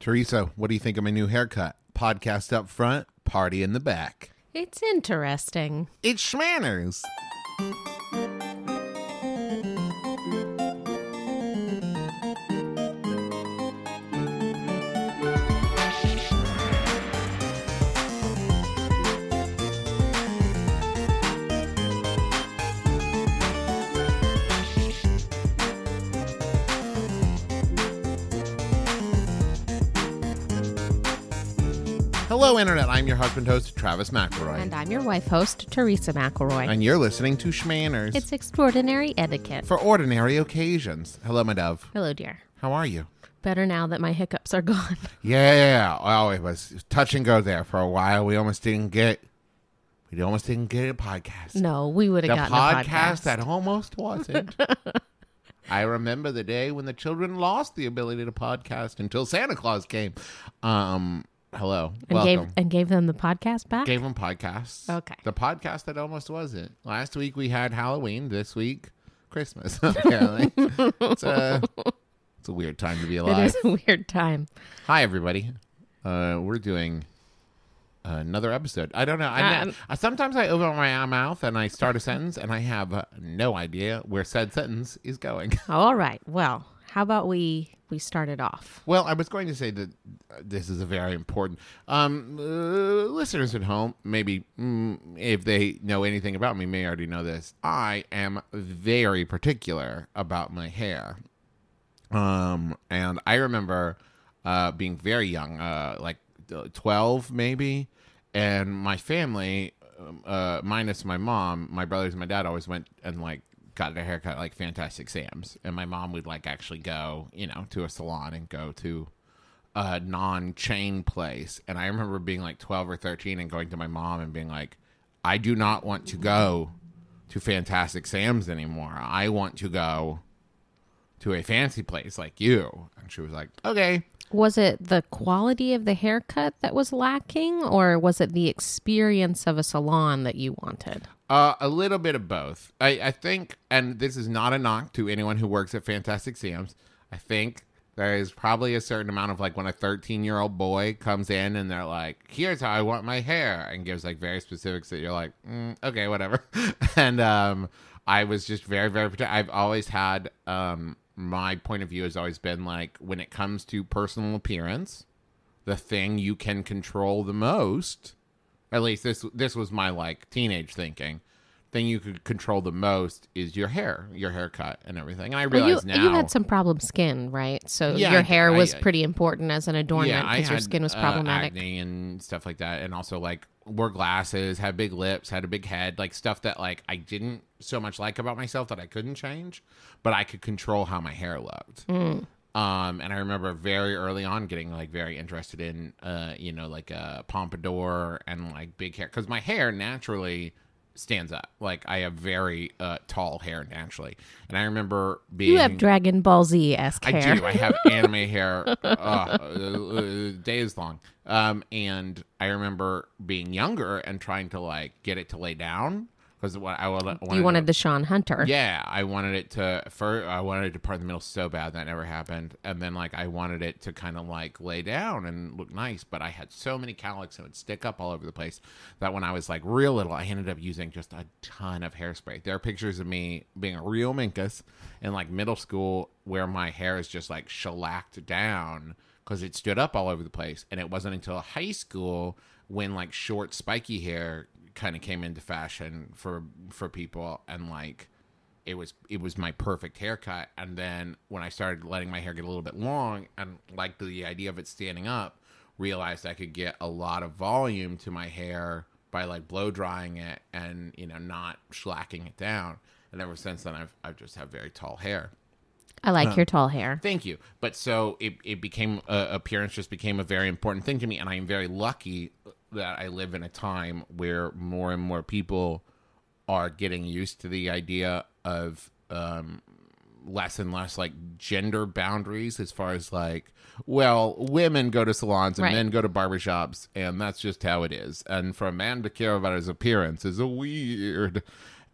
Teresa, what do you think of my new haircut? Podcast up front, party in the back. It's interesting. It's Shmanners. Hello, Internet. I'm your husband host, Travis McElroy. And I'm your wife host, Teresa McElroy. And you're listening to Shmanners It's extraordinary etiquette. for ordinary occasions. Hello, my dove. Hello, dear. How are you? Better now that my hiccups are gone. Yeah, oh, it was touch and go there for a while. We almost didn't get, we almost didn't get a podcast. No, we would have gotten podcast, a podcast. that almost wasn't. I remember the day when the children lost the ability to podcast until Santa Claus came. Um, hello, and welcome. gave and gave them the podcast back. Gave them podcasts. Okay. The podcast that almost wasn't. Last week we had Halloween. This week, Christmas. Apparently, it's a it's a weird time to be alive. is a weird time. Hi, everybody. Uh, we're doing another episode. I don't know. I, Um, I sometimes I open my mouth and I start a sentence and I have no idea where said sentence is going. All right. Well, how about we we started off? well, I was going to say that uh, this is a very important. Um, uh, listeners at home, maybe mm, if they know anything about me, may already know this. I am very particular about my hair. Um, and I remember uh, being very young, uh, like uh, 12 maybe, and my family, um, uh, minus my mom, my brothers and my dad always went and like got a haircut like Fantastic Sam's, and my mom would like actually go, you know, to a salon and go to a non-chain place. And I remember being like 12 or 13 and going to my mom and being like, I do not want to go to Fantastic Sam's anymore. I want to go to a fancy place like you. And she was like, okay. Was it the quality of the haircut that was lacking, or was it the experience of a salon that you wanted? Uh, a little bit of both. I, I think, and this is not a knock to anyone who works at Fantastic Sam's. I think there is probably a certain amount of like when a 13 year old boy comes in and they're like, here's how I want my hair, and gives like very specifics that you're like, mm, okay, whatever. and um, I was just very, very, I've always had, um, my point of view has always been like when it comes to personal appearance, the thing you can control the most at least this this was my like teenage thinking thing you could control the most is your hair your haircut and everything and i Well, realize you, now you had some problem skin, right? So Yeah, your hair I- was I- pretty important as an adornment yeah, because your skin was uh, problematic. acne and stuff like that and also like wore glasses had big lips had a big head like stuff that like i didn't so much like about myself that i couldn't change but i could control how my hair looked Hmm. um and i remember very early on getting like very interested in uh you know like a pompadour and like big hair because my hair naturally stands up like i have very uh tall hair naturally and i remember being You have Dragon Ball Z esque hair. I do. I have anime hair, uh, days long. Um, and I remember being younger and trying to like get it to lay down because what I wanted. you wanted the Shawn Hunter. Yeah, I wanted it to. For I wanted it to part in the middle so bad that never happened. And then like I wanted it to kind of like lay down and look nice, but I had so many cowlicks and would stick up all over the place that when I was like real little, I ended up using just a ton of hairspray. There are pictures of me being a real minkus in like middle school where my hair is just like shellacked down because it stood up all over the place. And it wasn't until high school when like short spiky hair kind of came into fashion for for people and like it was it was my perfect haircut and then when i started letting my hair get a little bit long and like the idea of it standing up realized i could get a lot of volume to my hair by like blow drying it and you know not slacking it down and ever since then i've i've just have very tall hair I like your tall hair. Thank you. But so it, it became uh, appearance just became a very important thing to me, and I am very lucky that I live in a time where more and more people are getting used to the idea of um, less and less like gender boundaries as far as like well women go to salons and Right. men go to barbershops and that's just how it is and for a man to care about his appearance is a weird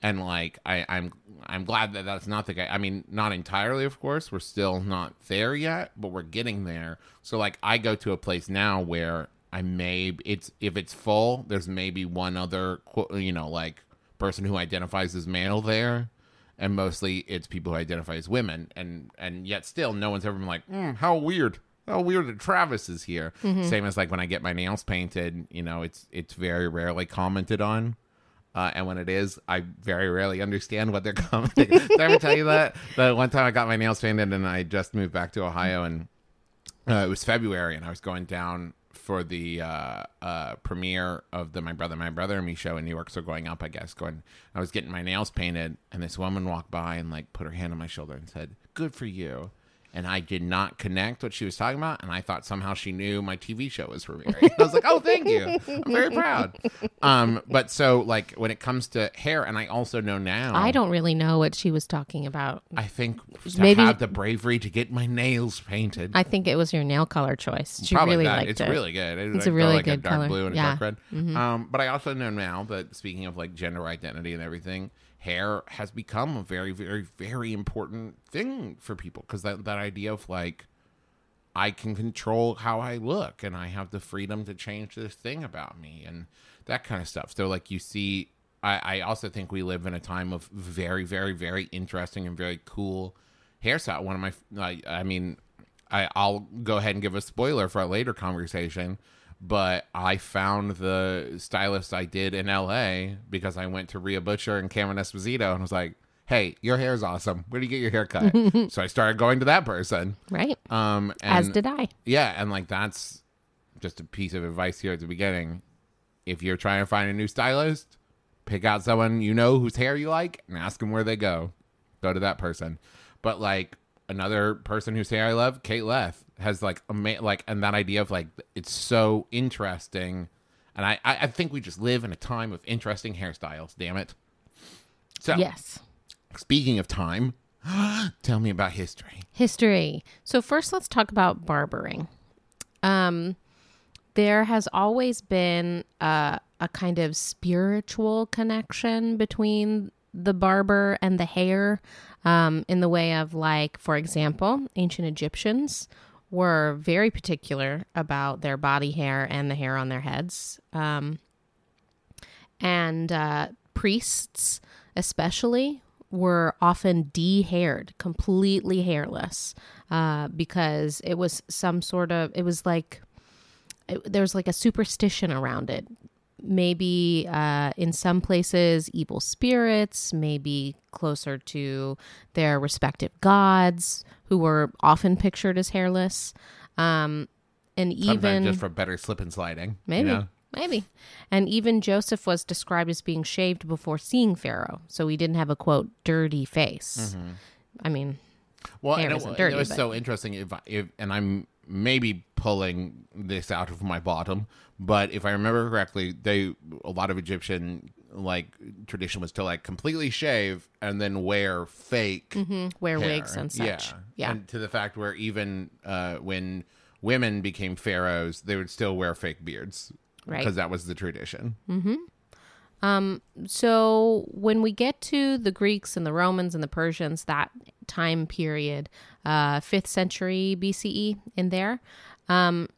and like I, I'm I'm glad that that's not the guy. I mean, not entirely, of course. We're still not there yet, but we're getting there. So like, I go to a place now where I may it's if it's full, there's maybe one other you know like person who identifies as male there, and mostly it's people who identify as women, and and yet still no one's ever been like, mm, how weird. How weird that Travis is here. Same as like when I get my nails painted, you know, it's it's very rarely commented on. Uh, and when it is, I very rarely understand what they're commenting. Did I ever tell you that? That one time I got my nails painted and I just moved back to Ohio and uh, it was February and I was going down for the uh, uh, premiere of the My Brother, My Brother and Me show in New York. So going up, I guess, going, I was getting my nails painted and this woman walked by and like put her hand on my shoulder and said, good for you. And I did not connect what she was talking about, and I thought somehow she knew my TV show was premiering. I was like, "Oh, thank you, I'm very proud." Um, but so like when it comes to hair, and I also know now, I don't really know what she was talking about. I think to Maybe- have the bravery to get my nails painted. I think it was your nail color choice. She Probably really that. liked it's it. It's really good. It, It's I a really like a good dark color. blue and Yeah. Mm-hmm. a dark red. Um, but I also know now that speaking of like gender identity and everything, hair has become a very, very, very important thing for people because that that idea of like I can control how I look and I have the freedom to change this thing about me and that kind of stuff. So like you see I, I also think we live in a time of very, very, very interesting and very cool hairstyle. One of my I, I mean I, I'll go ahead and give a spoiler for a later conversation, but I found the stylist I did in LA because I went to Rhea Butcher and Cameron Esposito and was like, "Hey, your hair's awesome. Where do you get your hair cut?" so I started going to that person. right? Um, and As did I. yeah, and like that's just a piece of advice here at the beginning. If you're trying to find a new stylist, pick out someone you know whose hair you like and ask them where they go. Go to that person. But like another person whose hair I love, Kate Leth, has like ama- like and that idea of like it's so interesting. And I, I I think we just live in a time of interesting hairstyles. Damn it. So Yes. speaking of time, tell me about history. History. So first, let's talk about barbering. Um, there has always been a, a kind of spiritual connection between the barber and the hair, um, in the way of like, for example, ancient Egyptians were very particular about their body hair and the hair on their heads. Um, and uh, priests, especially, were often de-haired, completely hairless, uh, because it was some sort of it was like it, there was like a superstition around it. Maybe uh, in some places, evil spirits, maybe closer to their respective gods, who were often pictured as hairless. Um, and Sometimes even just for better slip and sliding. you Maybe. know? Maybe. And even Joseph was described as being shaved before seeing Pharaoh. So he didn't have a quote, dirty face. I mean, Well, hair and it, dirty, it was but- so interesting. If, if and I'm maybe pulling this out of my bottom, but if I remember correctly, they a lot of Egyptian like tradition was to like completely shave and then wear fake wear hair. wigs and such. Yeah, Yeah. and to the fact where even uh, when women became pharaohs, they would still wear fake beards, Right. Because that was the tradition. Um, so when we get to the Greeks and the Romans and the Persians, that time period, uh, fifth century BCE in there, um,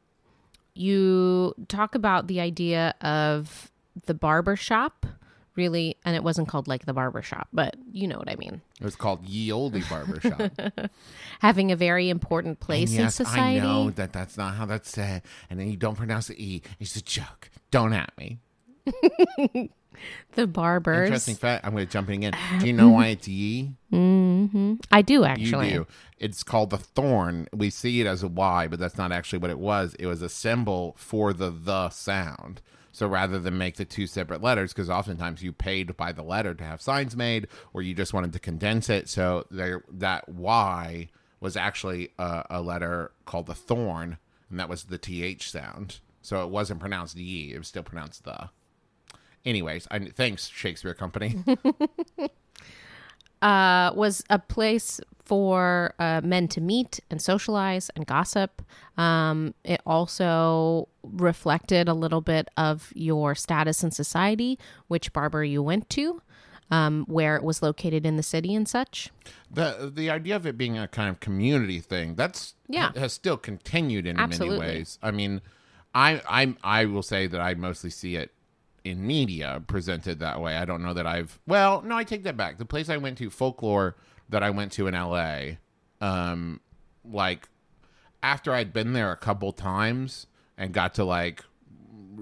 you talk about the idea of the barber shop, really, and it wasn't called like the barber shop, but you know what I mean. It was called Ye Olde Barbershop. Having a very important place in yes, society. I know that that's not how that's said, and then you don't pronounce the e. It's a joke. Don't at me. The barbers. Interesting fact. I'm going to jumping in. Do you know why it's ye? Mm-hmm. I do actually. You do. It's called the thorn. We see it as a Y, but that's not actually what it was. It was a symbol for the the sound. So rather than make the two separate letters, because oftentimes you paid by the letter to have signs made, or you just wanted to condense it, so there that Y was actually a, a letter called the thorn, and that was the th sound. So it wasn't pronounced ye; it was still pronounced the. Anyways, I, thanks Shakespeare Company. uh, was a place for uh, men to meet and socialize and gossip. Um, it also reflected a little bit of your status in society, which barber you went to. um, where it was located in the city and such. the the idea of it being a kind of community thing that's Yeah. has still continued in Absolutely. many ways. I mean, I I I will say that I mostly see it in media presented that way. I don't know that I've well, no, I take that back. The place I went to, folklore that I went to in LA, um, like after I'd been there a couple times and got to like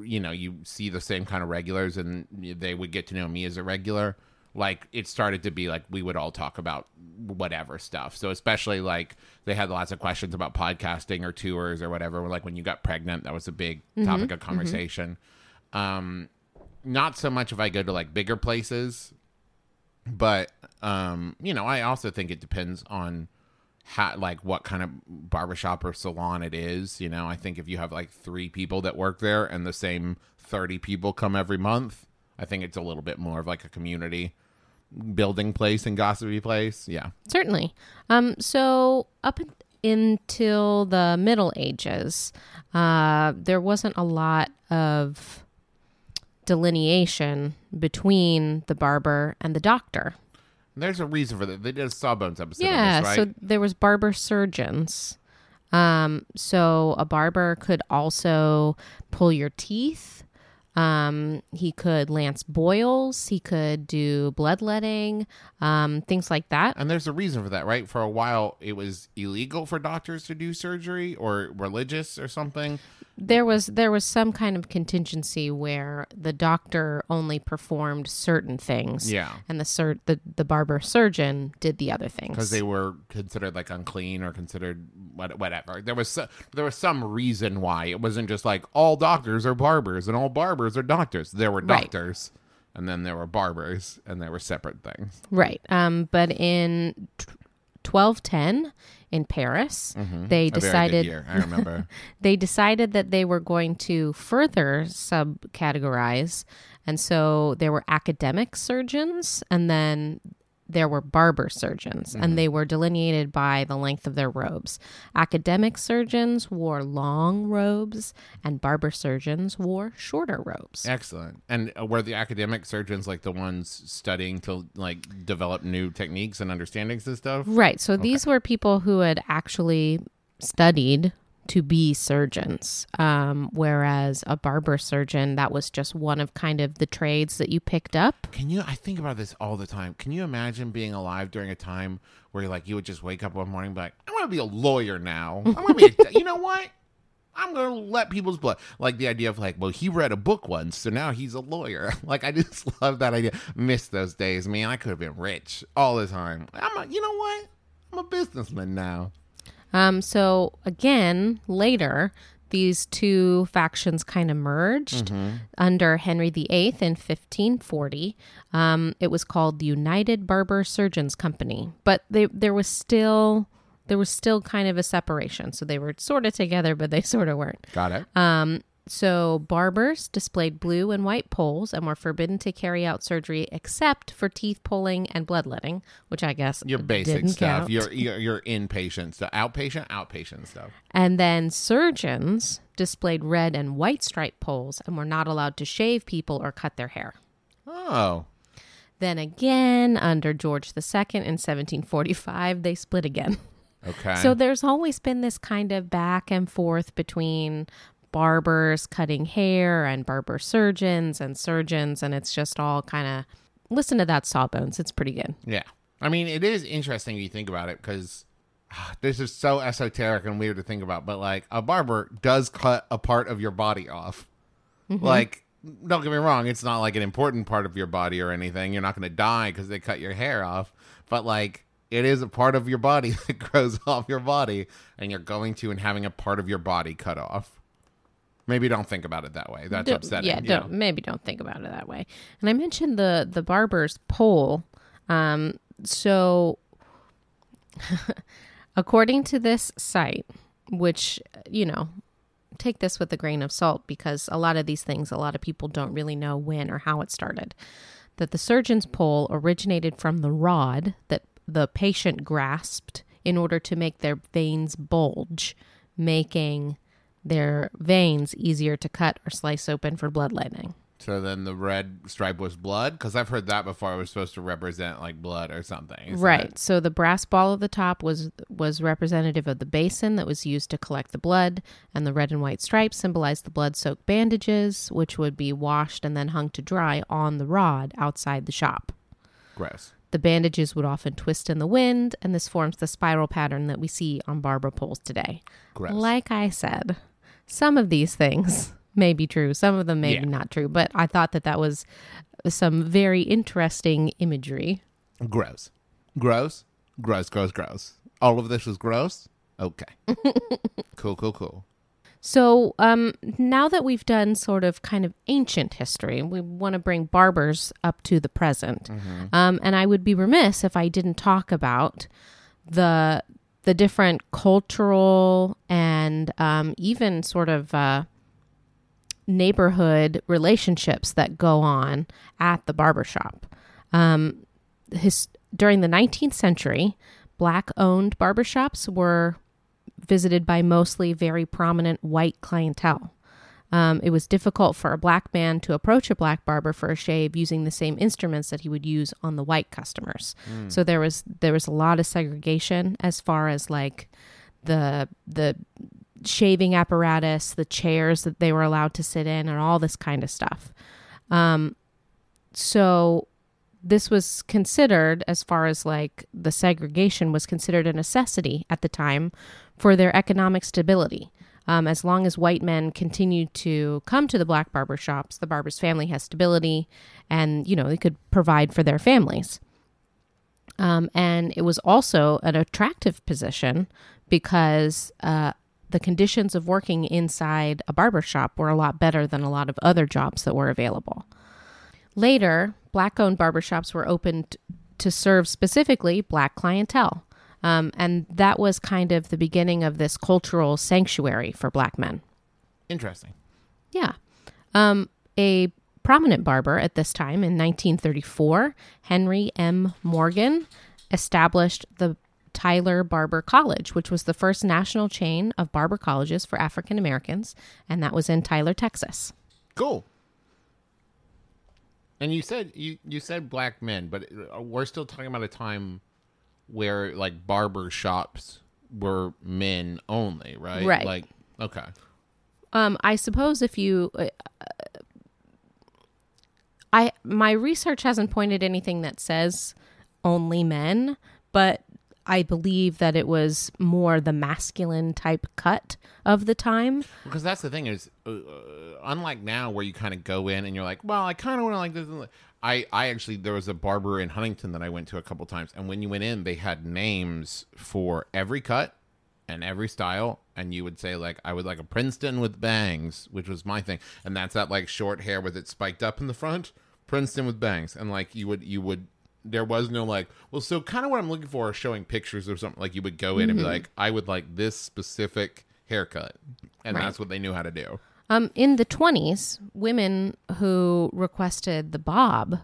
you know, you see the same kind of regulars and they would get to know me as a regular. Like it started to be like we would all talk about whatever stuff. So especially like they had lots of questions about podcasting or tours or whatever. Like when you got pregnant, that was a big topic of conversation. Um, not so much if I go to like bigger places, but um, you know, I also think it depends on how like what kind of barbershop or salon it is. You know, I think if you have like three people that work there and the same thirty people come every month, I think it's a little bit more of like a community building place and gossipy place. Yeah. Certainly. Um, so up in- until the Middle Ages, uh, there wasn't a lot of delineation between the barber and the doctor. There's a reason for that. They did a Sawbones episode yeah, this, right? so there was barber surgeons. Um, so a barber could also pull your teeth. Um, he could lance boils. He could do bloodletting, um, things like that. and there's a reason for that, right? For a while, it was illegal for doctors to do surgery or religious or something. There was there was some kind of contingency where the doctor only performed certain things, Yeah. and the sur- the the barber surgeon did the other things. because they were considered like unclean or considered what, whatever. There was so, there was some reason why it wasn't just like all doctors are barbers and all barbers are doctors. There were Right. doctors, and then there were barbers, and they were separate things. Right. Um, but in t- 1210 in Paris, they Mm-hmm. Good decided I remember. they decided that they were going to further subcategorize, and so there were academic surgeons, and then there were barber surgeons, and they were delineated by the length of their robes. Academic surgeons wore long robes, and barber surgeons wore shorter robes. Excellent. And uh, were the academic surgeons like the ones studying to like develop new techniques and understandings and stuff? Right. So these were people who had actually studied to be surgeons, um, whereas a barber surgeon that was just one of kind of the trades that you picked up. Can you? I think about this all the time. Can you imagine being alive during a time where like you would just wake up one morning and be like, "I'm gonna be a lawyer now. I'm gonna be. A, you know what? I'm gonna let people's blood." Like the idea of like, well, he read a book once, so now he's a lawyer. Like I just love that idea. Miss those days, man. I could have been rich all the time. I'm a. You know what? I'm a businessman now. Um, so again, later these two factions kind of merged under Henry VIII in 1540. Um, it was called the United Barber Surgeons Company, but they, there was still there was still kind of a separation. So they were sort of together, but they sort of weren't. Got it. Um, so barbers displayed blue and white poles and were forbidden to carry out surgery except for teeth pulling and bloodletting, which I guess Your basic stuff. count. Your, your your inpatient stuff. Outpatient, outpatient stuff. And then surgeons displayed red and white striped poles and were not allowed to shave people or cut their hair. Oh, Then again, under George II in 1745, they split again. okay. So there's always been this kind of back and forth between barbers cutting hair and barber surgeons and surgeons, and it's just all kind of listen to that sawbones. It's pretty good. Yeah. I mean, it is interesting you think about it because ah, this is so esoteric and weird to think about, but like a barber does cut a part of your body off. Mm-hmm. Like, don't get me wrong, it's not like an important part of your body or anything. You're not going to die because they cut your hair off, but like, it is a part of your body that grows off your body, and you're going to and having a part of your body cut off. Maybe don't think about it that way. That's Don't- upsetting. Yeah, don't, know? maybe don't think about it that way. And I mentioned the the barber's pole. Um, so, according to this site, which you know, take this with a grain of salt because a lot of these things, a lot of people don't really know when or how it started. That the surgeon's pole originated from the rod that the patient grasped in order to make their veins bulge, making their veins easier to cut or slice open for bloodletting. So then the red stripe was blood? Because I've heard that before. It was supposed to represent like blood or something. Right. that- So the brass ball at the top was was representative of the basin that was used to collect the blood, and the red and white stripes symbolized the blood-soaked bandages, which would be washed and then hung to dry on the rod outside the shop. gross. The bandages would often twist in the wind, and this forms the spiral pattern that we see on barber poles today. Gross. Like I said, some of these things may be true, some of them may Yeah. be not true, but I thought that that was some very interesting imagery. Gross. Gross. Gross, gross, gross. All of this was gross? Okay. cool, cool, cool. So, um, now that we've done sort of kind of ancient history, we want to bring barbers up to the present. Um, and I would be remiss if I didn't talk about the the different cultural and um, even sort of uh, neighborhood relationships that go on at the barbershop. Um, his, during the 19th century, black owned barbershops were visited by mostly very prominent white clientele. Um, it was difficult for a black man to approach a black barber for a shave using the same instruments that he would use on the white customers. So there was there was a lot of segregation as far as like the the shaving apparatus, the chairs that they were allowed to sit in, and all this kind of stuff. Um, so this was considered, as far as like the segregation was considered a necessity at the time for their economic stability. Um, as long as white men continued to come to the black barber shops, the barber's family has stability and, you know, they could provide for their families. Um, and it was also an attractive position because uh, the conditions of working inside a barber shop were a lot better than a lot of other jobs that were available. Later, black owned barbershops were opened to serve specifically black clientele. Um, and that was kind of the beginning of this cultural sanctuary for black men. Interesting. Yeah. Um, a prominent barber at this time in 1934, Henry M. Morgan, established the Tyler Barber College, which was the first national chain of barber colleges for African Americans, and that was in Tyler, Texas. Cool. And you said you you said black men, but uh, we're still talking about a time where like barber shops were men only, right? Right. Like okay. Um, I suppose if you, uh, I my research hasn't pointed anything that says only men, but I believe that it was more the masculine type cut of the time. Because that's the thing is, uh, uh, unlike now where you kind of go in and you're like, well, I kind of want to like this. And that." I, I actually there was a barber in Huntington that I went to a couple times, and when you went in, they had names for every cut and every style, and you would say like, I would like a Princeton with bangs, which was my thing, and that's that like short hair with it spiked up in the front, Princeton with bangs, and like you would you would. There was no like, well, so kind of what I'm looking for is showing pictures or something. Like you would go in and be mm-hmm. like, I would like this specific haircut, and Right. that's what they knew how to do. Um, in the 20s, women who requested the bob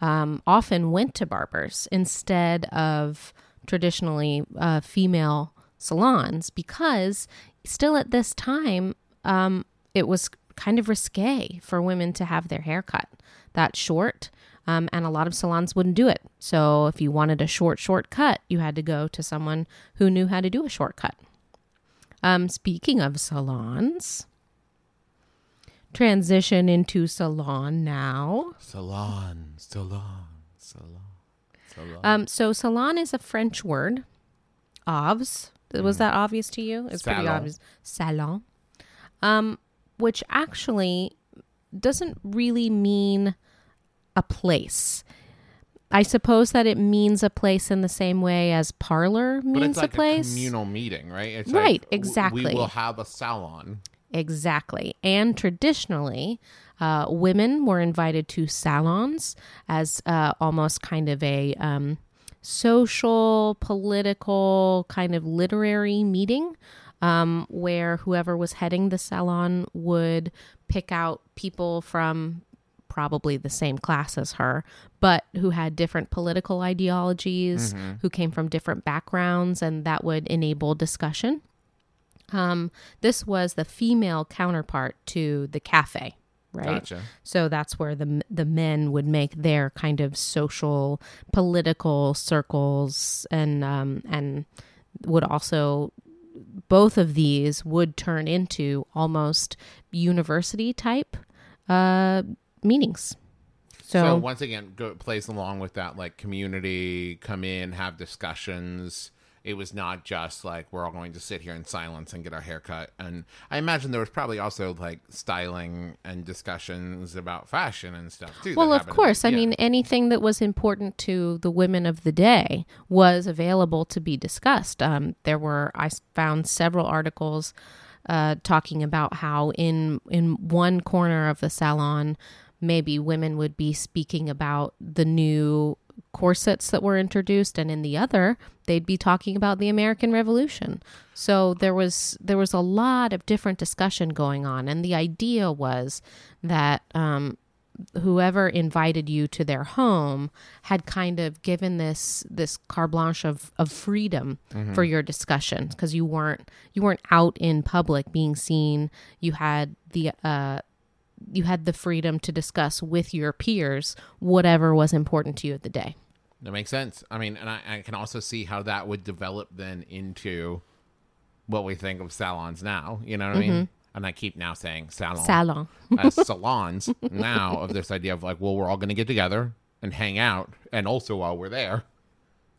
um, often went to barbers instead of traditionally uh, female salons because still at this time, um, it was kind of risque for women to have their hair cut that short. Um, and a lot of salons wouldn't do it. So if you wanted a short, short cut, you had to go to someone who knew how to do a shortcut. Um, speaking of salons, transition into salon now. Salon, salon, salon, salon. Um, so salon is a French word. Obs. Was that obvious to you? It's pretty obvious. Salon. Um, which actually doesn't really mean a place. I suppose that it means a place in the same way as parlor but means it's like a place. communal meeting, right? It's Right, like, exactly. We will have a salon. Exactly. And traditionally, uh, women were invited to salons as uh, almost kind of a um, social, political, kind of literary meeting um, where whoever was heading the salon would pick out people from probably the same class as her, but who had different political ideologies, who came from different backgrounds, and that would enable discussion. Um, this was the female counterpart to the cafe. right? Gotcha. So that's where the the men would make their kind of social, political circles, and um, and would also both of these would turn into almost university type uh, meetings. So, So, once again, go, plays along with that, like community, come in, have discussions. It was not just like we're all going to sit here in silence and get our hair cut. And I imagine there was probably also like styling and discussions about fashion and stuff too. well, of course, I mean anything that was important to the women of the day was available to be discussed. Um, there were I found several articles uh, talking about how in in one corner of the salon, maybe women would be speaking about the new corsets that were introduced and in the other they'd be talking about the American Revolution. So there was there was a lot of different discussion going on and the idea was that um, whoever invited you to their home had kind of given this this carte blanche of, of freedom for your discussion because you weren't you weren't out in public being seen you had the uh you had the freedom to discuss with your peers whatever was important to you at the day That makes sense. I mean, and I, I can also see how that would develop then into what we think of salons now. You know what I mean? And I keep now saying salon. salon as salons now of this idea of like, well, we're all going to get together and hang out, and also while we're there,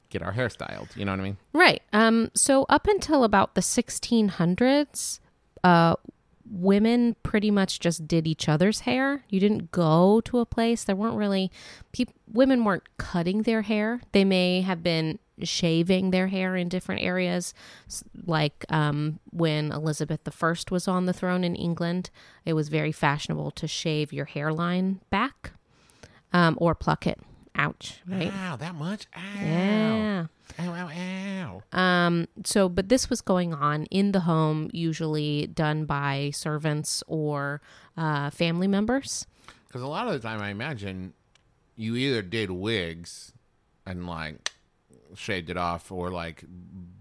get our hair styled. You know what I mean? Right. Um, so up until about the 1600s, uh, women pretty much just did each other's hair. You didn't go to a place. There weren't really. Women weren't cutting their hair. They may have been shaving their hair in different areas, like um, when Elizabeth I was on the throne in England. It was very fashionable to shave your hairline back um, or pluck it. Ouch! Right. Ow, that much? Ow. Yeah. Ow, ow, ow. Um, so, but this was going on in the home, usually done by servants or uh, family members. Because a lot of the time, I imagine you either did wigs and like shaved it off, or like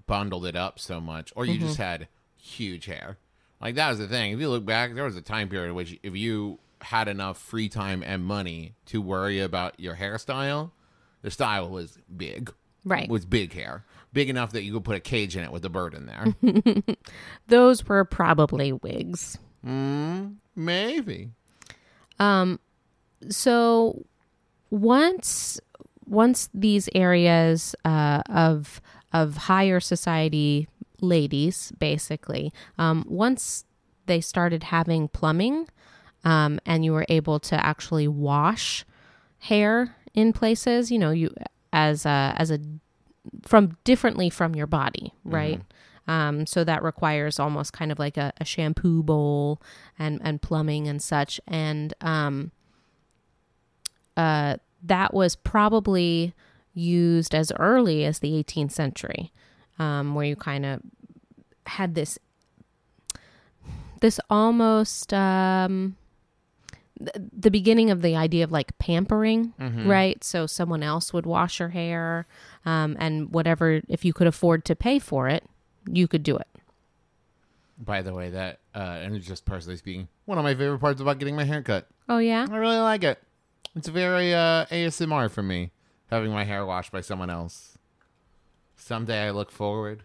bundled it up so much, or you just had huge hair. Like that was the thing. If you look back, there was a time period in which if you had enough free time and money to worry about your hairstyle, the style was big. Right. Was big hair. Big enough that you could put a cage in it with a bird in there. Those were probably wigs. mm, maybe. So, once once these areas uh, of of higher society ladies, basically, um, once they started having plumbing, um, and you were able to actually wash hair in places, you know, you as a as a from differently from your body, right? Um, so that requires almost kind of like a, a shampoo bowl and and plumbing and such, and um, uh, that was probably used as early as the 18th century, um, where you kind of had this this almost um, th- the beginning of the idea of like pampering, right? So someone else would wash your hair, um, and whatever if you could afford to pay for it, you could do it. By the way, that uh, and just personally speaking, one of my favorite parts about getting my hair cut. Oh yeah, I really like it. It's very uh, ASMR for me, having my hair washed by someone else. Someday I look forward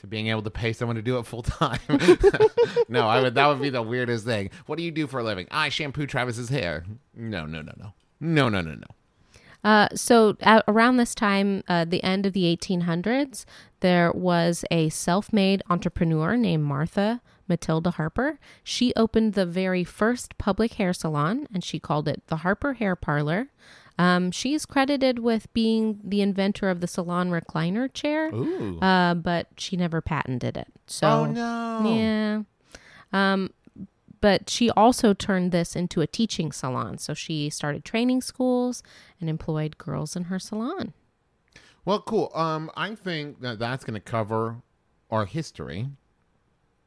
to being able to pay someone to do it full time. no, I would. That would be the weirdest thing. What do you do for a living? I shampoo Travis's hair. No, no, no, no, no, no, no, no. Uh, so at, around this time, uh, the end of the 1800s, there was a self-made entrepreneur named Martha Matilda Harper. She opened the very first public hair salon, and she called it the Harper Hair Parlor. Um, she's credited with being the inventor of the salon recliner chair, Ooh. uh, but she never patented it. So oh no. yeah. Um, but she also turned this into a teaching salon. So she started training schools and employed girls in her salon. Well, cool. Um, I think that that's going to cover our history.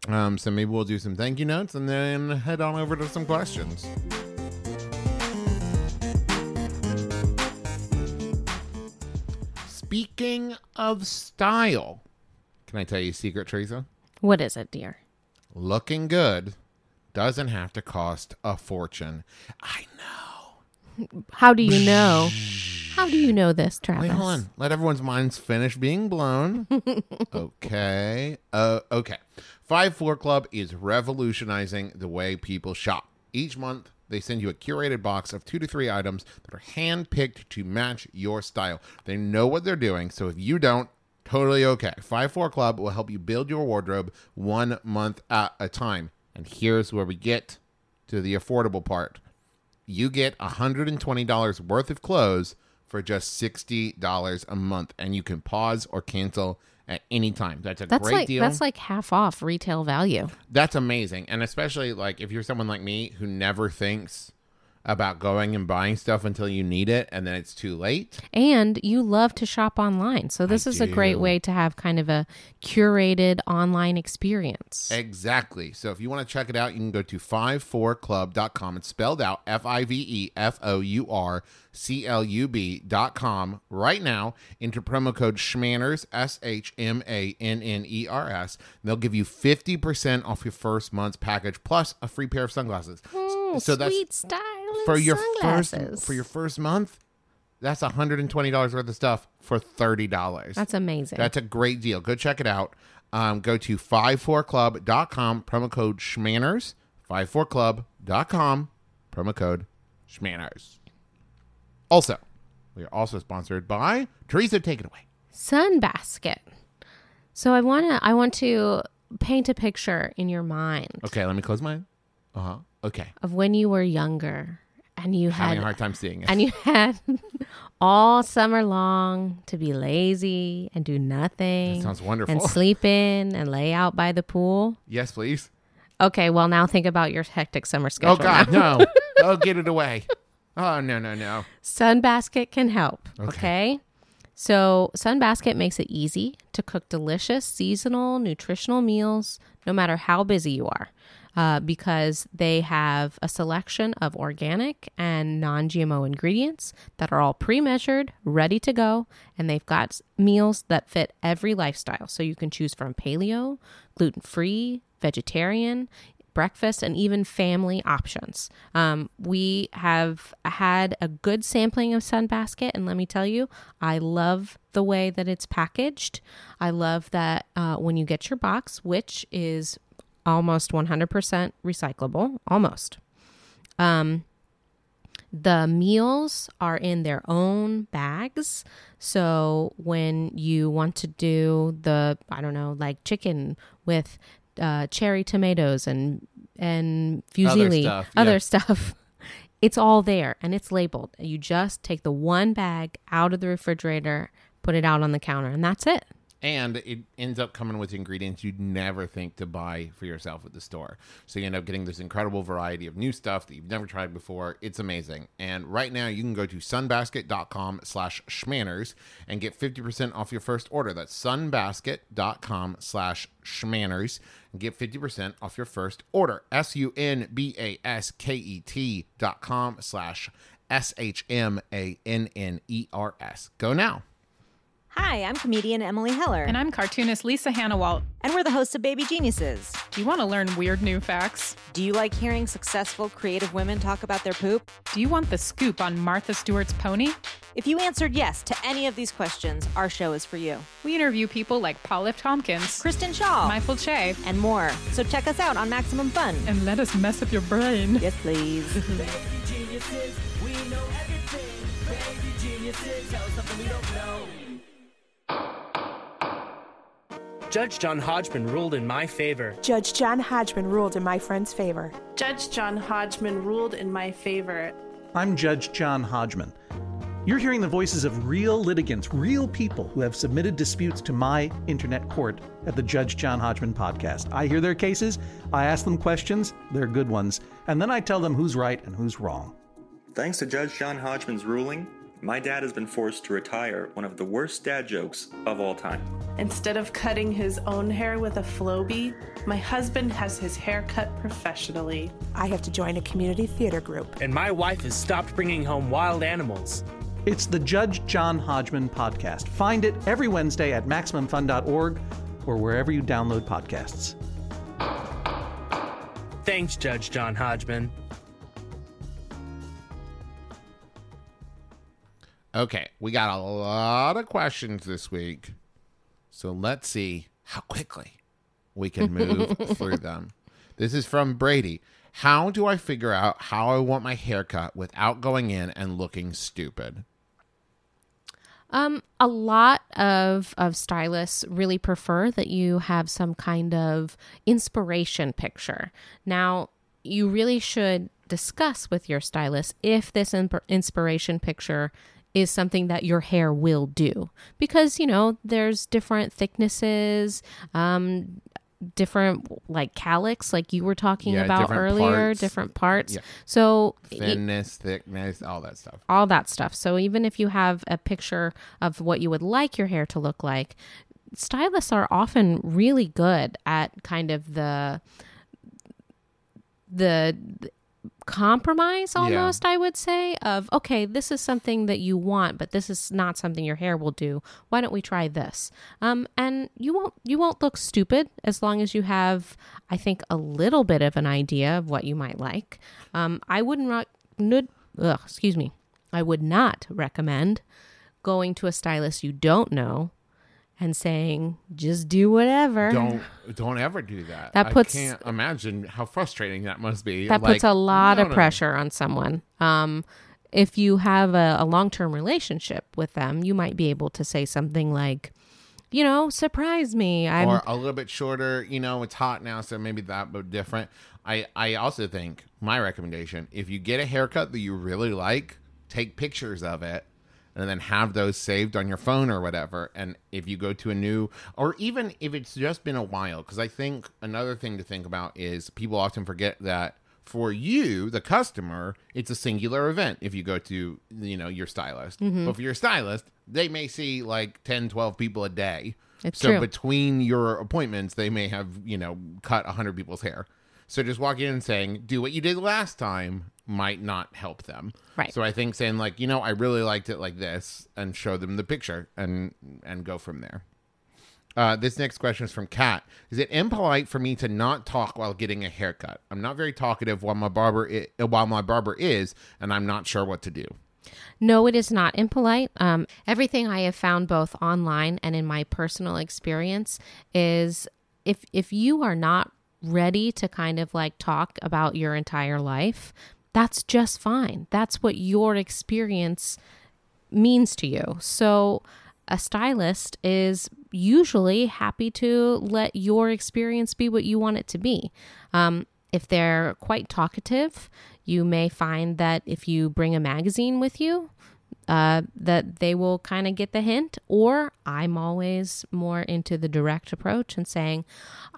Um, so maybe we'll do some thank you notes and then head on over to some questions. Speaking of style, can I tell you a secret, Teresa? What is it, dear? Looking good doesn't have to cost a fortune. I know. How do you know? How do you know this, Travis? Wait, hold on. Let everyone's minds finish being blown. okay. Uh, okay. Five Four Club is revolutionizing the way people shop. Each month, they send you a curated box of two to three items that are handpicked to match your style. They know what they're doing, so if you don't, totally okay. Five Four Club will help you build your wardrobe one month at a time. And here's where we get to the affordable part. You get $120 worth of clothes for just $60 a month, and you can pause or cancel at any time. That's a That's great like deal. that's like half off retail value. That's amazing. And especially like if you're someone like me who never thinks about going and buying stuff until you need it and then it's too late. And you love to shop online. So this is a great way to have kind of a curated online experience. Exactly. So if you want to check it out, you can go to 54club.com. It's spelled out F I V E F O U R C L U B.com right now. Enter promo code SHMANNERS, S H M A N N E R S. They'll give you 50% off your first month's package plus a free pair of sunglasses. Oh, so that's sweet style and for your sunglasses. first for your first month. That's $120 worth of stuff for $30. That's amazing. That's a great deal. Go check it out. Um, go to 54club.com, promo code SHMANNERS, 54club.com, promo code SHMANNERS. Also, we are also sponsored by Teresa. Take it away. Sunbasket. So I want to I want to paint a picture in your mind Okay, let me close mine. Uh huh. Okay. of when you were younger and you Having had a hard time seeing it. and you had all summer long to be lazy and do nothing. That sounds wonderful. And sleep in and lay out by the pool. yes, please. Okay, well now think about your hectic summer oh, schedule. Oh, God, now. no. oh, get it away. Oh, no, no, no. Sunbasket can help. Okay. Okay. So, Sunbasket makes it easy to cook delicious, seasonal, nutritional meals no matter how busy you are. Uh, because they have a selection of organic and non GMO ingredients that are all pre measured, ready to go, and they've got meals that fit every lifestyle. So you can choose from paleo, gluten free, vegetarian, breakfast and even family options. Um, we have had a good sampling of Sunbasket, and let me tell you, I love the way that it's packaged. I love that uh, when you get your box, which is almost 100% recyclable, almost. Um, the meals are in their own bags. So when you want to do the, I don't know, like chicken with uh, cherry tomatoes and and fusilli, stuff, other yeah. stuff, it's all there and it's labeled. You just take the one bag out of the refrigerator, put it out on the counter, and that's it. And it ends up coming with ingredients you'd never think to buy for yourself at the store. So you end up getting this incredible variety of new stuff that you've never tried before. It's amazing. And right now you can go to sunbasket.com slash shmanners and get 50% off your first order. That's sunbasket.com slash shmanners and get 50% off your first order. S-U-N-B-A-S-K-E-T dot com slash S-H-M-A-N-N-E-R-S. Go now. Hi, I'm comedian Emily Heller, And I'm cartoonist Lisa Hanawalt. and we're the hosts of Baby Geniuses. Do you want to learn weird new facts? Do you like hearing successful, creative women talk about their poop? Do you want the scoop on Martha Stewart's pony? If you answered yes to any of these questions, our show is for you. We interview people like Paul F. Tompkins, Kristen Schaal, Michael Che, and more. So check us out on Maximum Fun. and let us mess up your brain. Yes, please. Judge John Hodgman ruled in my favor. Judge John Hodgman ruled in my friend's favor. Judge John Hodgman ruled in my favor. I'm Judge John Hodgman. You're hearing the voices of real litigants, real people who have submitted disputes to my internet court at the Judge John Hodgman podcast. I hear their cases, I ask them questions, they're good ones, and then I tell them who's right and who's wrong. Thanks to Judge John Hodgman's ruling, my dad has been forced to retire one of the worst dad jokes of all time. Instead of cutting his own hair with a Flowbee, my husband has his hair cut professionally. I have to join a community theater group. And my wife has stopped bringing home wild animals. It's the Judge John Hodgman podcast. Find it every Wednesday at MaximumFun.org or wherever you download podcasts. Thanks, Judge John Hodgman. Okay, we got a lot of questions this week. So let's see how quickly we can move through them. This is from Brady. How do I figure out how I want my haircut without going in and looking stupid? Um, a lot of of stylists really prefer that you have some kind of inspiration picture. Now, you really should discuss with your stylist if this imp- inspiration picture is something that your hair will do because you know there's different thicknesses um different like cowlicks like you were talking Yeah, about different earlier parts. different parts Yeah. so Thinness, thickness, all that stuff. all that stuff. So even if you have a picture of what you would like your hair to look like, stylists are often really good at kind of the, the compromise almost I would say of okay this is something that you want but this is not something your hair will do. Why don't we try this? Um and you won't you won't look stupid as long as you have I think a little bit of an idea of what you might like. Um I wouldn't rock nud, ugh, excuse me. I would not recommend going to a stylist you don't know and saying just do whatever Don't don't ever do that. That puts- I can't imagine how frustrating that must be. that Like, puts a lot no, of no, no. pressure on someone. Um, if you have a, a long term relationship with them, you might be able to say something like, you know, surprise me. I'm or a little bit shorter. You know, it's hot now, so maybe that, but different. I I also think my recommendation: if you get a haircut that you really like, take pictures of it, and then have those saved on your phone or whatever. And if you go to a new, or even if it's just been a while, because I think another thing to think about is people often forget that. For you, the customer, it's a singular event if you go to, you know, your stylist. Mm-hmm. But for your stylist, they may see like 10, 12 people a day. It's so true. between your appointments, they may have, you know, cut 100 people's hair. So just walking in and saying, do what you did last time might not help them. Right. So I think saying like, you know, I really liked it like this and show them the picture and and go from there. Uh, this next question is from Kat. Is it impolite for me to not talk while getting a haircut? I'm not very talkative while my barber i- while my barber is, and I'm not sure what to do. No, it is not impolite. Um, everything I have found both online and in my personal experience is if if you are not ready to kind of like talk about your entire life, that's just fine. That's what your experience means to you. So a stylist is usually happy to let your experience be what you want it to be. Um, if they're quite talkative, you may find that if you bring a magazine with you, uh, that they will kind of get the hint. Or I'm always more into the direct approach and saying,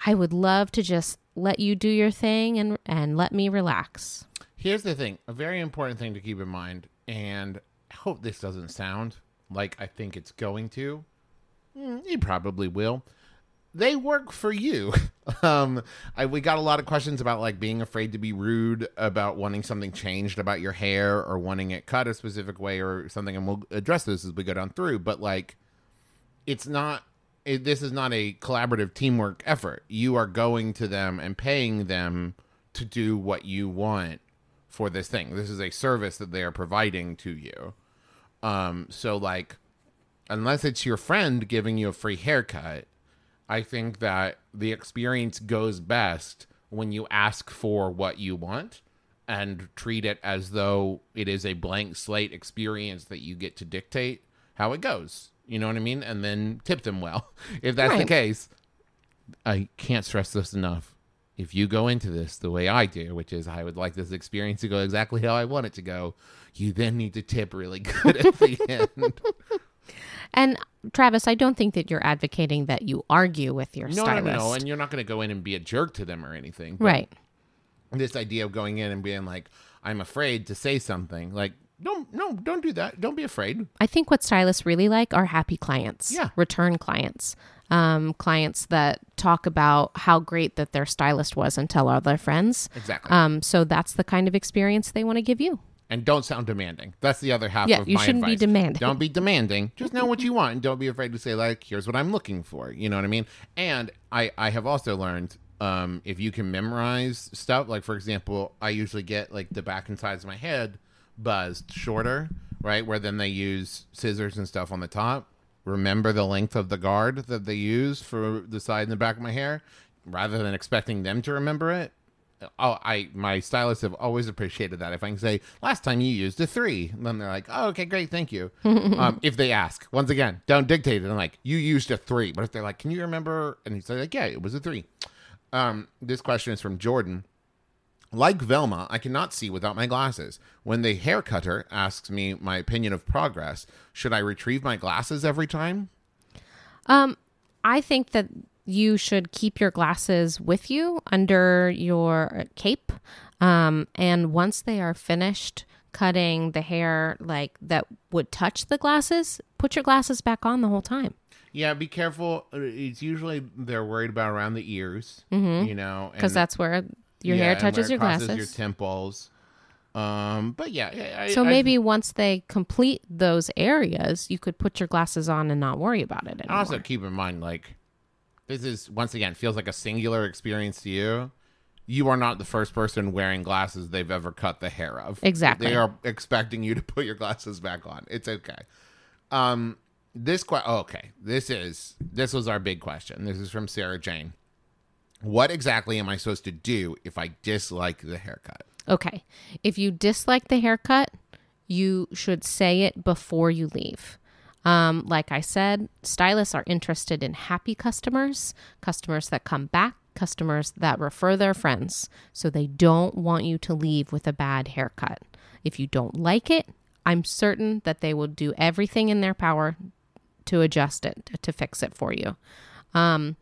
I would love to just let you do your thing and and let me relax. Here's the thing a very important thing to keep in mind, and I hope this doesn't sound like I think it's going to. Mm, it probably will. They work for you. um, I, we got a lot of questions about like being afraid to be rude, about wanting something changed about your hair, or wanting it cut a specific way, or something. And we'll address this as we go down through. But like, it's not it, this is not a collaborative teamwork effort you are going to them and paying them to do what you want for this thing this is a service that they are providing to you um so like unless it's your friend giving you a free haircut i think that the experience goes best when you ask for what you want and treat it as though it is a blank slate experience that you get to dictate how it goes. You know what I mean? And then tip them well. If that's the case, I can't stress this enough. If you go into this the way I do, which is I would like this experience to go exactly how I want it to go, you then need to tip really good at the end. And Travis, I don't think that you're advocating that you argue with your no, no, stylist. no, no. And you're not going to go in and be a jerk to them or anything. right. This idea of going in and being like, I'm afraid to say something. Like, don't, no, don't do that. Don't be afraid. I think what stylists really like are happy clients. Yeah. Return clients. Um, clients that talk about how great that their stylist was and tell all their friends. Exactly. Um, so that's the kind of experience they want to give you. And don't sound demanding. That's the other half Yeah, of you shouldn't be demanding. Don't be demanding. Just know what you want and don't be afraid to say like, here's what I'm looking for. You know what I mean? And I I have also learned um, if you can memorize stuff, like for example, I usually get like the back and sides of my head buzzed shorter, right? Where then they use scissors and stuff on the top. Remember the length of the guard that they use for the side and the back of my hair, rather than expecting them to remember it. Oh, I my stylists have always appreciated that. If I can say last time you used a three, then they're like, "Oh, okay, great, thank you." um, if they ask, once again, don't dictate it. I'm like, "You used a three. but if they're like, "Can you remember?" and he's like, "Yeah, it was a three. Um, this question is from Jordan. Like Velma, I cannot see without my glasses. When the hair cutter asks me my opinion of progress, should I retrieve my glasses every time? Um, I think that you should keep your glasses with you under your cape. Um, and once they are finished cutting the hair like that would touch the glasses, put your glasses back on the whole time. Yeah, be careful. Uh, It's usually they're worried about around the ears, you know, Because that's where your yeah, hair touches your glasses. your temples. Um, but yeah, I, so I- maybe once they complete those areas, you could put your glasses on and not worry about it anymore. also keep in mind like this is once again feels like a singular experience to you. You are not the first person wearing glasses they've ever cut the hair of. Exactly. they are expecting you to put your glasses back on. It's okay. Um this que- oh, okay. This is this was our big question. This is from sarah jane. What exactly am i supposed to do if i dislike the haircut? Okay. If you dislike the haircut, you should say it before you leave. Um, like I said, stylists are interested in happy customers, customers that come back, customers that refer their friends. So they don't want you to leave with a bad haircut. If you don't like it, I'm certain that they will do everything in their power to adjust it, to fix it for you. Um,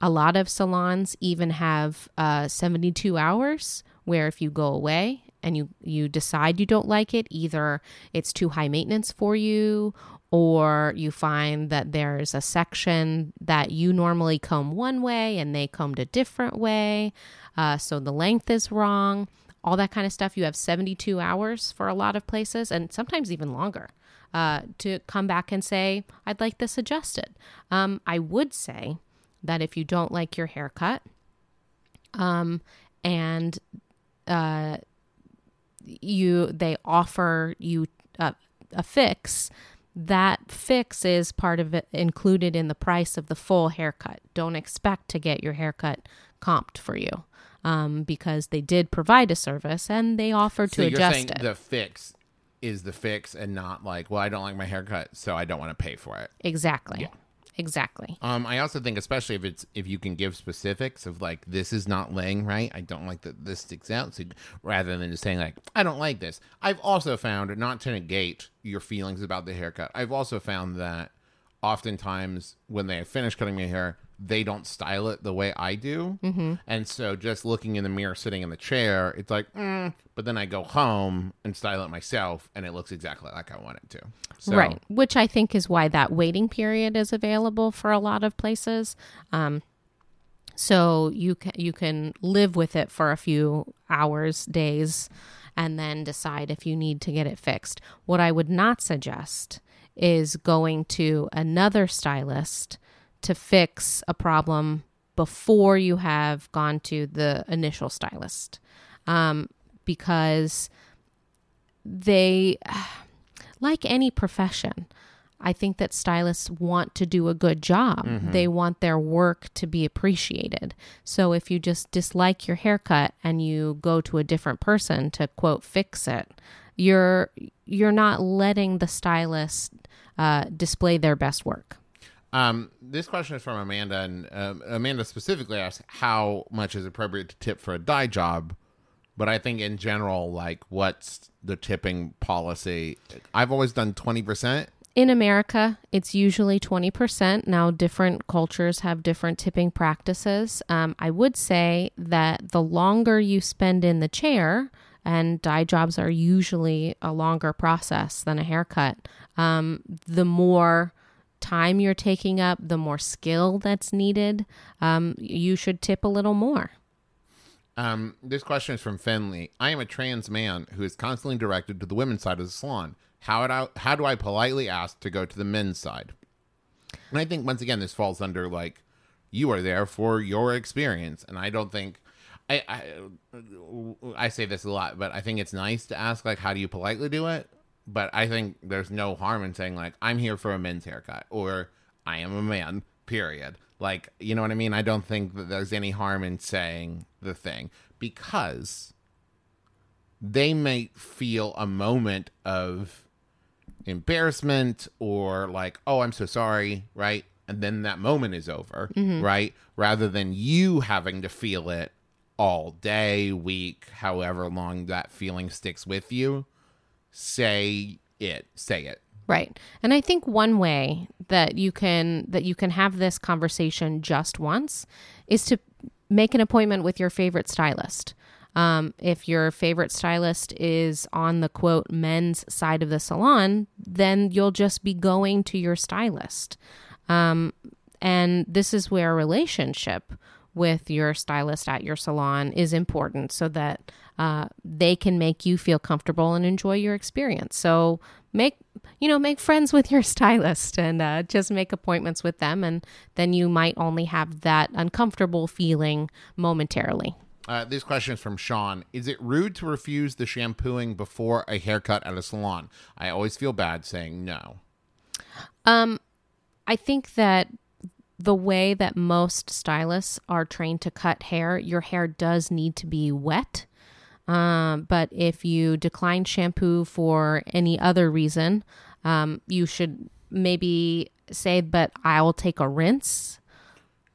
a lot of salons even have uh, 72 hours where if you go away and you, you decide you don't like it, either it's too high maintenance for you or you find that there's a section that you normally comb one way and they combed a different way. Uh, so the length is wrong, all that kind of stuff. You have 72 hours for a lot of places and sometimes even longer uh, to come back and say, I'd like this adjusted. Um, I would say that if you don't like your haircut, um, and uh, you they offer you a, a fix, that fix is part of it included in the price of the full haircut. Don't expect to get your haircut comped for you. Um, because they did provide a service and they offered so to you're adjust saying it. the fix is the fix and not like well i don't like my haircut so i don't want to pay for it exactly. Exactly. Um, I also think, especially if it's if you can give specifics of like this is not laying right. I don't like that this sticks out. So rather than just saying like I don't like this, I've also found not to negate your feelings about the haircut. I've also found that oftentimes when they finish cutting my hair, they don't style it the way I do, mm-hmm. and so just looking in the mirror, sitting in the chair, it's like, mm, but then I go home and style it myself, and it looks exactly like I want it to. So, Right. Which I think is why that waiting period is available for a lot of places. Um, so you can you can live with it for a few hours, days, and then decide if you need to get it fixed. What I would not suggest is going to another stylist to fix a problem before you have gone to the initial stylist, um, because they like any profession, I think that stylists want to do a good job. They want their work to be appreciated. So if you just dislike your haircut and you go to a different person to quote fix it, you're you're not letting the stylist uh, display their best work. Um, this question is from Amanda, and um, Amanda specifically asked how much is appropriate to tip for a dye job. But I think in general, like, what's the tipping policy? I've always done twenty percent. In America, it's usually 20%. Now, different cultures have different tipping practices. Um, I would say that the longer you spend in the chair, and dye jobs are usually a longer process than a haircut, um, the more time you're taking up, the more skill that's needed, um, you should tip a little more. Um, this question is from Finley. I am a trans man who is constantly directed to the women's side of the salon. How I, how do I politely ask to go to the men's side? And I think once again, this falls under like You are there for your experience, and I don't think. I, I I say this a lot, but I think it's nice to ask like, how do you politely do it? But I think there's no harm in saying like, I'm here for a men's haircut, or I am a man. Period. Like, you know what I mean? I don't think that there's any harm in saying the thing because they may feel a moment of embarrassment or like, oh, I'm so sorry, right? And then that moment is over, mm-hmm. right? Rather than you having to feel it all day, week, however long that feeling sticks with you. Say it, say it. Right. And I think one way that you can that you can have this conversation just once is to make an appointment with your favorite stylist. Um, if your favorite stylist is on the quote men's side of the salon, then you'll just be going to your stylist. Um, and this is where a relationship with your stylist at your salon is important so that uh, they can make you feel comfortable and enjoy your experience. So make you know make friends with your stylist and uh, just make appointments with them, and then you might only have that uncomfortable feeling momentarily. Uh, this question is from Sean. Is it rude to refuse the shampooing before a haircut at a salon? I always feel bad saying no. Um, I think that the way that most stylists are trained to cut hair, your hair does need to be wet. Um, but if you decline shampoo for any other reason, um, you should maybe say, but I'll take a rinse.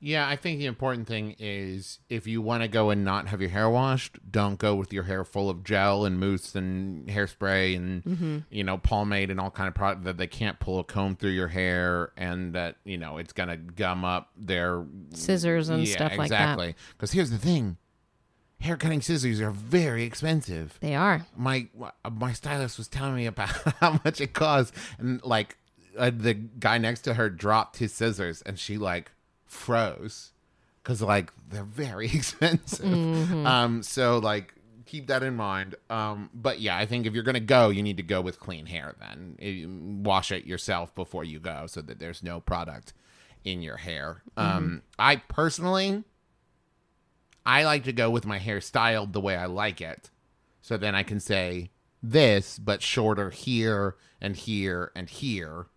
Yeah, I think the important thing is if you want to go and not have your hair washed, don't go with your hair full of gel and mousse and hairspray and you know pomade and all kind of product that they can't pull a comb through your hair and that you know it's gonna gum up their Scissors and yeah, stuff like that. exactly. Because here's the thing, hair cutting scissors are very expensive. They are. my my stylist was telling me about how much it costs and like uh, the guy next to her dropped his scissors and she like froze because like they're very expensive. Um so like keep that in mind. Um but yeah i think if you're gonna go you need to go with clean hair then. Eh, wash it yourself before you go so that there's no product in your hair. Um i personally I like to go with my hair styled the way I like it. So then I can say this, but shorter here and here and here,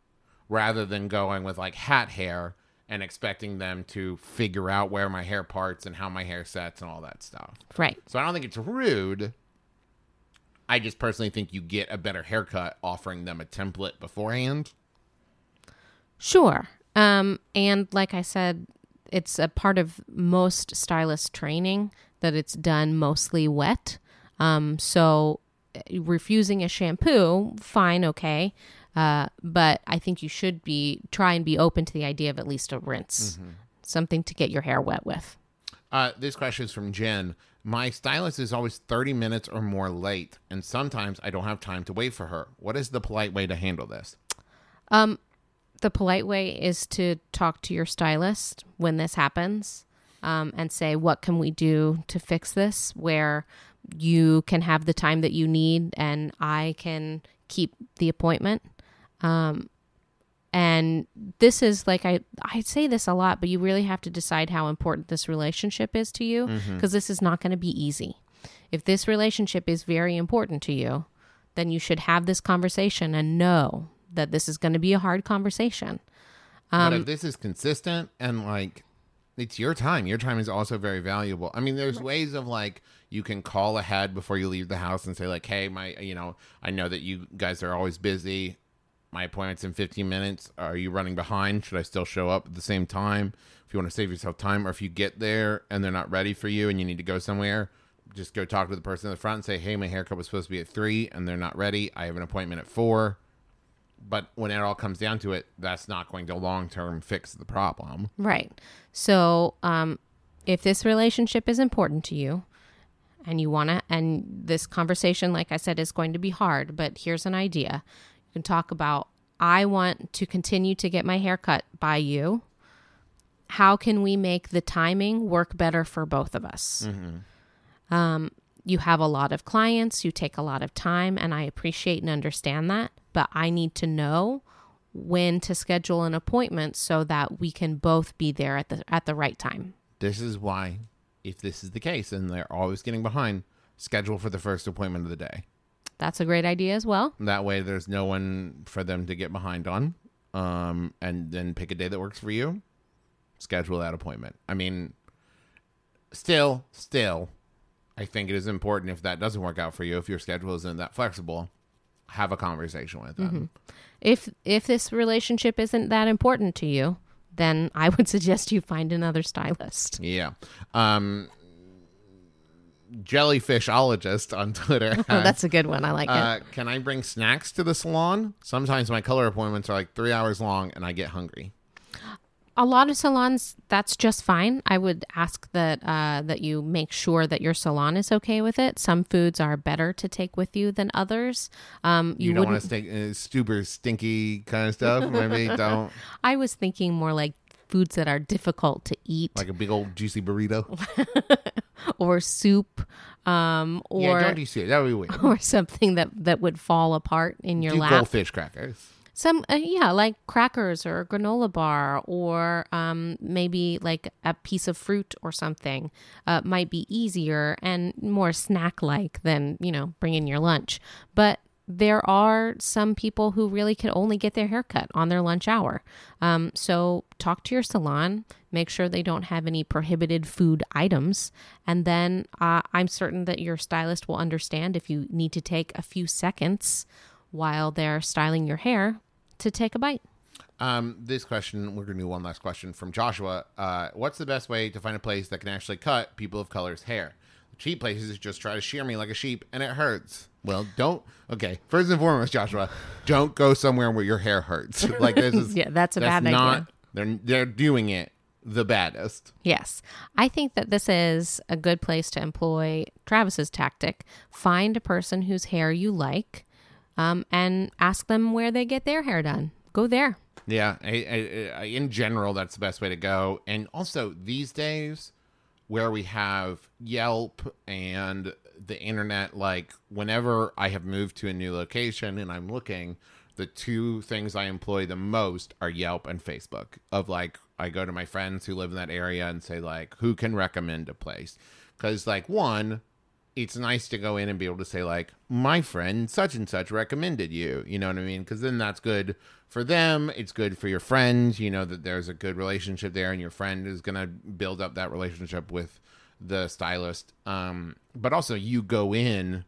rather than going with like hat hair and expecting them to figure out where my hair parts and how my hair sets and all that stuff. Right. So I don't think it's rude. I just personally think you get a better haircut offering them a template beforehand. Sure. Um, and like I said, it's a part of most stylist training that it's done mostly wet. Um, so uh, refusing a shampoo, fine, okay. Uh, but I think you should be try and be open to the idea of at least a rinse, something to get your hair wet with. Uh, this question is from Jen. My stylist is always 30 minutes or more late, and sometimes I don't have time to wait for her. What is the polite way to handle this? Um, the polite way is to talk to your stylist when this happens um, and say, what can we do to fix this? Where you can have the time that you need and I can keep the appointment. Um, and this is like I I say this a lot, but you really have to decide how important this relationship is to you because this is not going to be easy. If this relationship is very important to you, then you should have this conversation and know that this is going to be a hard conversation. but if um, this is consistent and like it's your time, your time is also very valuable. I mean, there's ways of like you can call ahead before you leave the house and say like, "Hey, my, you know, I know that you guys are always busy. My appointment's in 15 minutes. Are you running behind? Should I still show up at the same time? If you want to save yourself time, or if you get there and they're not ready for you and you need to go somewhere, just go talk to the person in the front and say, "Hey, my haircut was supposed to be at three, and they're not ready. I have an appointment at four. But when it all comes down to it, that's not going to long term fix the problem. Right. So, um, if this relationship is important to you and you want to, and this conversation, like I said, is going to be hard, but here's an idea. You can talk about, I want to continue to get my hair cut by you. How can we make the timing work better for both of us? Um, you have a lot of clients, you take a lot of time, and I appreciate and understand that, but I need to know when to schedule an appointment so that we can both be there at the at the right time. This is why, if this is the case, and they're always getting behind, schedule for the first appointment of the day. That's a great idea as well. That way, there's no one for them to get behind on. Um, and then pick a day that works for you. Schedule that appointment. I mean, still, still, I think it is important if that doesn't work out for you, if your schedule isn't that flexible, have a conversation with them. If if this relationship isn't that important to you, then I would suggest you find another stylist. Yeah. Um, jellyfishologist on Twitter. Oh, that's a good one. I like Uh, it. can I bring snacks to the salon? Sometimes my color appointments are like three hours long and I get hungry. A lot of salons, that's just fine. I would ask that uh, that you make sure that your salon is okay with it. Some foods are better to take with you than others. Um, You, you, don't want to stink, uh, super stinky kind of stuff. Maybe don't I was thinking more like foods that are difficult to eat, like a big old juicy burrito. or soup, um, or yeah, don't do cereal. That would be weird. or something that that would fall apart in your do lap. goldfish crackers. Some, uh, yeah, like crackers or a granola bar, or um, maybe like a piece of fruit or something uh, might be easier and more snack like than, you know, bringing your lunch. But there are some people who really can only get their haircut on their lunch hour. Um, so talk to your salon, make sure they don't have any prohibited food items, and then uh, I'm certain that your stylist will understand if you need to take a few seconds while they're styling your hair to take a bite. Um, this question, we're gonna do one last question from Joshua. Uh, what's the best way to find a place that can actually cut people of color's hair? Cheap places just try to shear me like a sheep, and it hurts. Well, don't. Okay, first and foremost, Joshua, don't go somewhere where your hair hurts. like this is Yeah, that's a bad not, idea. They're they're doing it the baddest. Yes. I think that this is a good place to employ Travis's tactic. Find a person whose hair you like um, and ask them where they get their hair done. Go there. Yeah, I, I, I, in general, that's the best way to go. And also these days, where we have Yelp and the internet, like whenever I have moved to a new location and I'm looking, the two things I employ the most are Yelp and Facebook. Of like, I go to my friends who live in that area and say like, who can recommend a place? Because like one, it's nice to go in and be able to say like my friend such and such recommended you you know what i mean? Because then that's good for them it's good for your friends you know that there's a good relationship there and your friend is going to build up that relationship with the stylist. Um but also you go in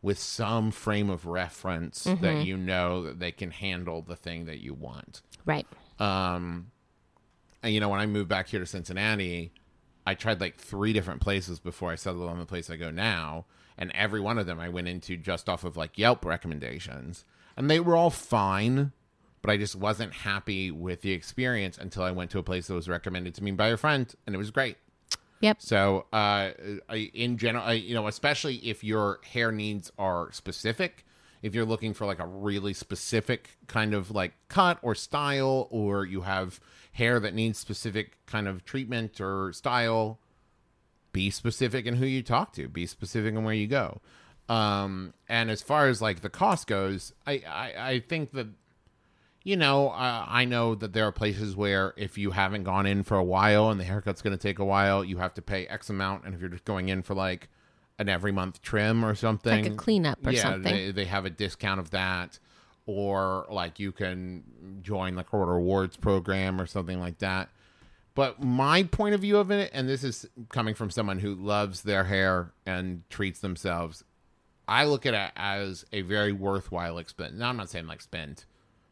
with some frame of reference that you know that they can handle the thing that you want. Right. um and you know when i moved back here to cincinnati i tried like three different places before i settled on the place i go now and every one of them i went into just off of like yelp recommendations and they were all fine but i just wasn't happy with the experience until i went to a place that was recommended to me by a friend and it was great Yep. so, uh, I, in general, I, you know, especially if your hair needs are specific, if you're looking for like a really specific kind of like cut or style, or you have hair that needs specific kind of treatment or style, be specific in who you talk to, be specific in where you go. Um, and as far as like the cost goes, I, I, I think that you know, uh, I know that there are places where if you haven't gone in for a while and the haircut's going to take a while, you have to pay X amount. And if you're just going in for like an every month trim or something, Like a cleanup or yeah, something. They, they have a discount of that. Or like you can join like a rewards program or something like that. But my point of view of it, and this is coming from someone who loves their hair and treats themselves, I look at it as a very worthwhile expense. Now, I'm not saying like spend,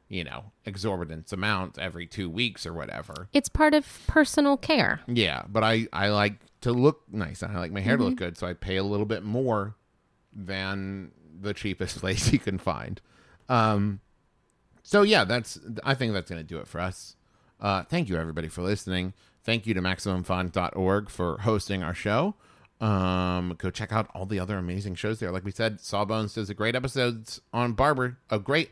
you know, exorbitant amounts every two weeks or whatever. It's part of personal care. Yeah, but I I like to look nice. and I like my hair to look good, so I pay a little bit more than the cheapest place you can find. Um, so yeah, that's I think that's gonna do it for us. Uh, thank you everybody for listening. Thank you to MaximumFun.org for hosting our show. Um, go check out all the other amazing shows there. Like we said, Sawbones does a great episodes on Barber. A great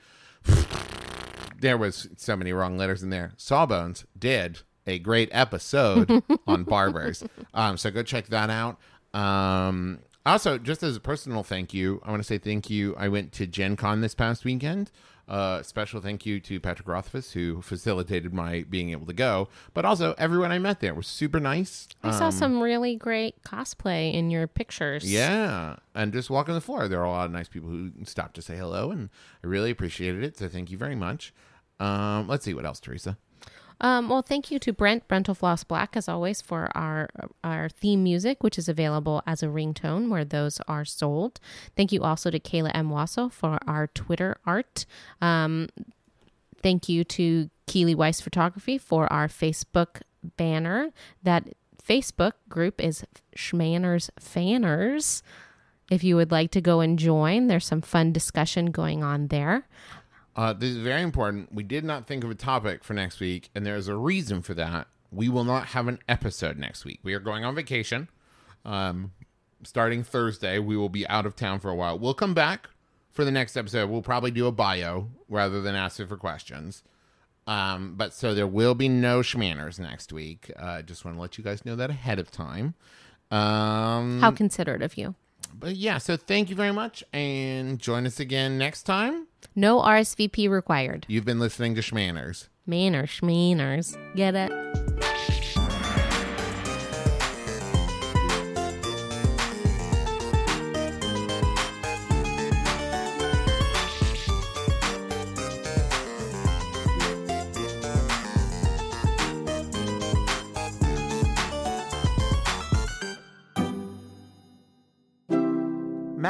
there was so many wrong letters in there. Sawbones did a great episode on barbers. Um, so go check that out. Um, Also, just as a personal thank you, I want to say thank you. I went to Gen Con this past weekend. Uh, special thank you to Patrick Rothfuss, who facilitated my being able to go. But also, everyone I met there was super nice. I saw Um, some really great cosplay in your pictures. Yeah, and just walking the floor, there are a lot of nice people who stopped to say hello, and I really appreciated it. So thank you very much. Um, let's see what else, Teresa. Um, well, thank you to Brent Brentalfloss Black, as always, for our our theme music, which is available as a ringtone where those are sold. Thank you also to Kayla M. Wasil for our Twitter art. Um, thank you to Keely Weiss Photography for our Facebook banner. That Facebook group is Shmanners Fanners. If you would like to go and join, there's some fun discussion going on there. Uh, this is very important. We did not think of a topic for next week, and there is a reason for that. We will not have an episode next week. We are going on vacation. Um, starting Thursday, we will be out of town for a while. We'll come back for the next episode. We'll probably do a bio rather than ask for questions. Um, but so there will be no Shmanners next week. I uh, just want to let you guys know that ahead of time. Um, How considerate of you. But yeah, so thank you very much, and join us again next time. No RSVP required. You've been listening to Shmanners. Manners, shmanners. Get it?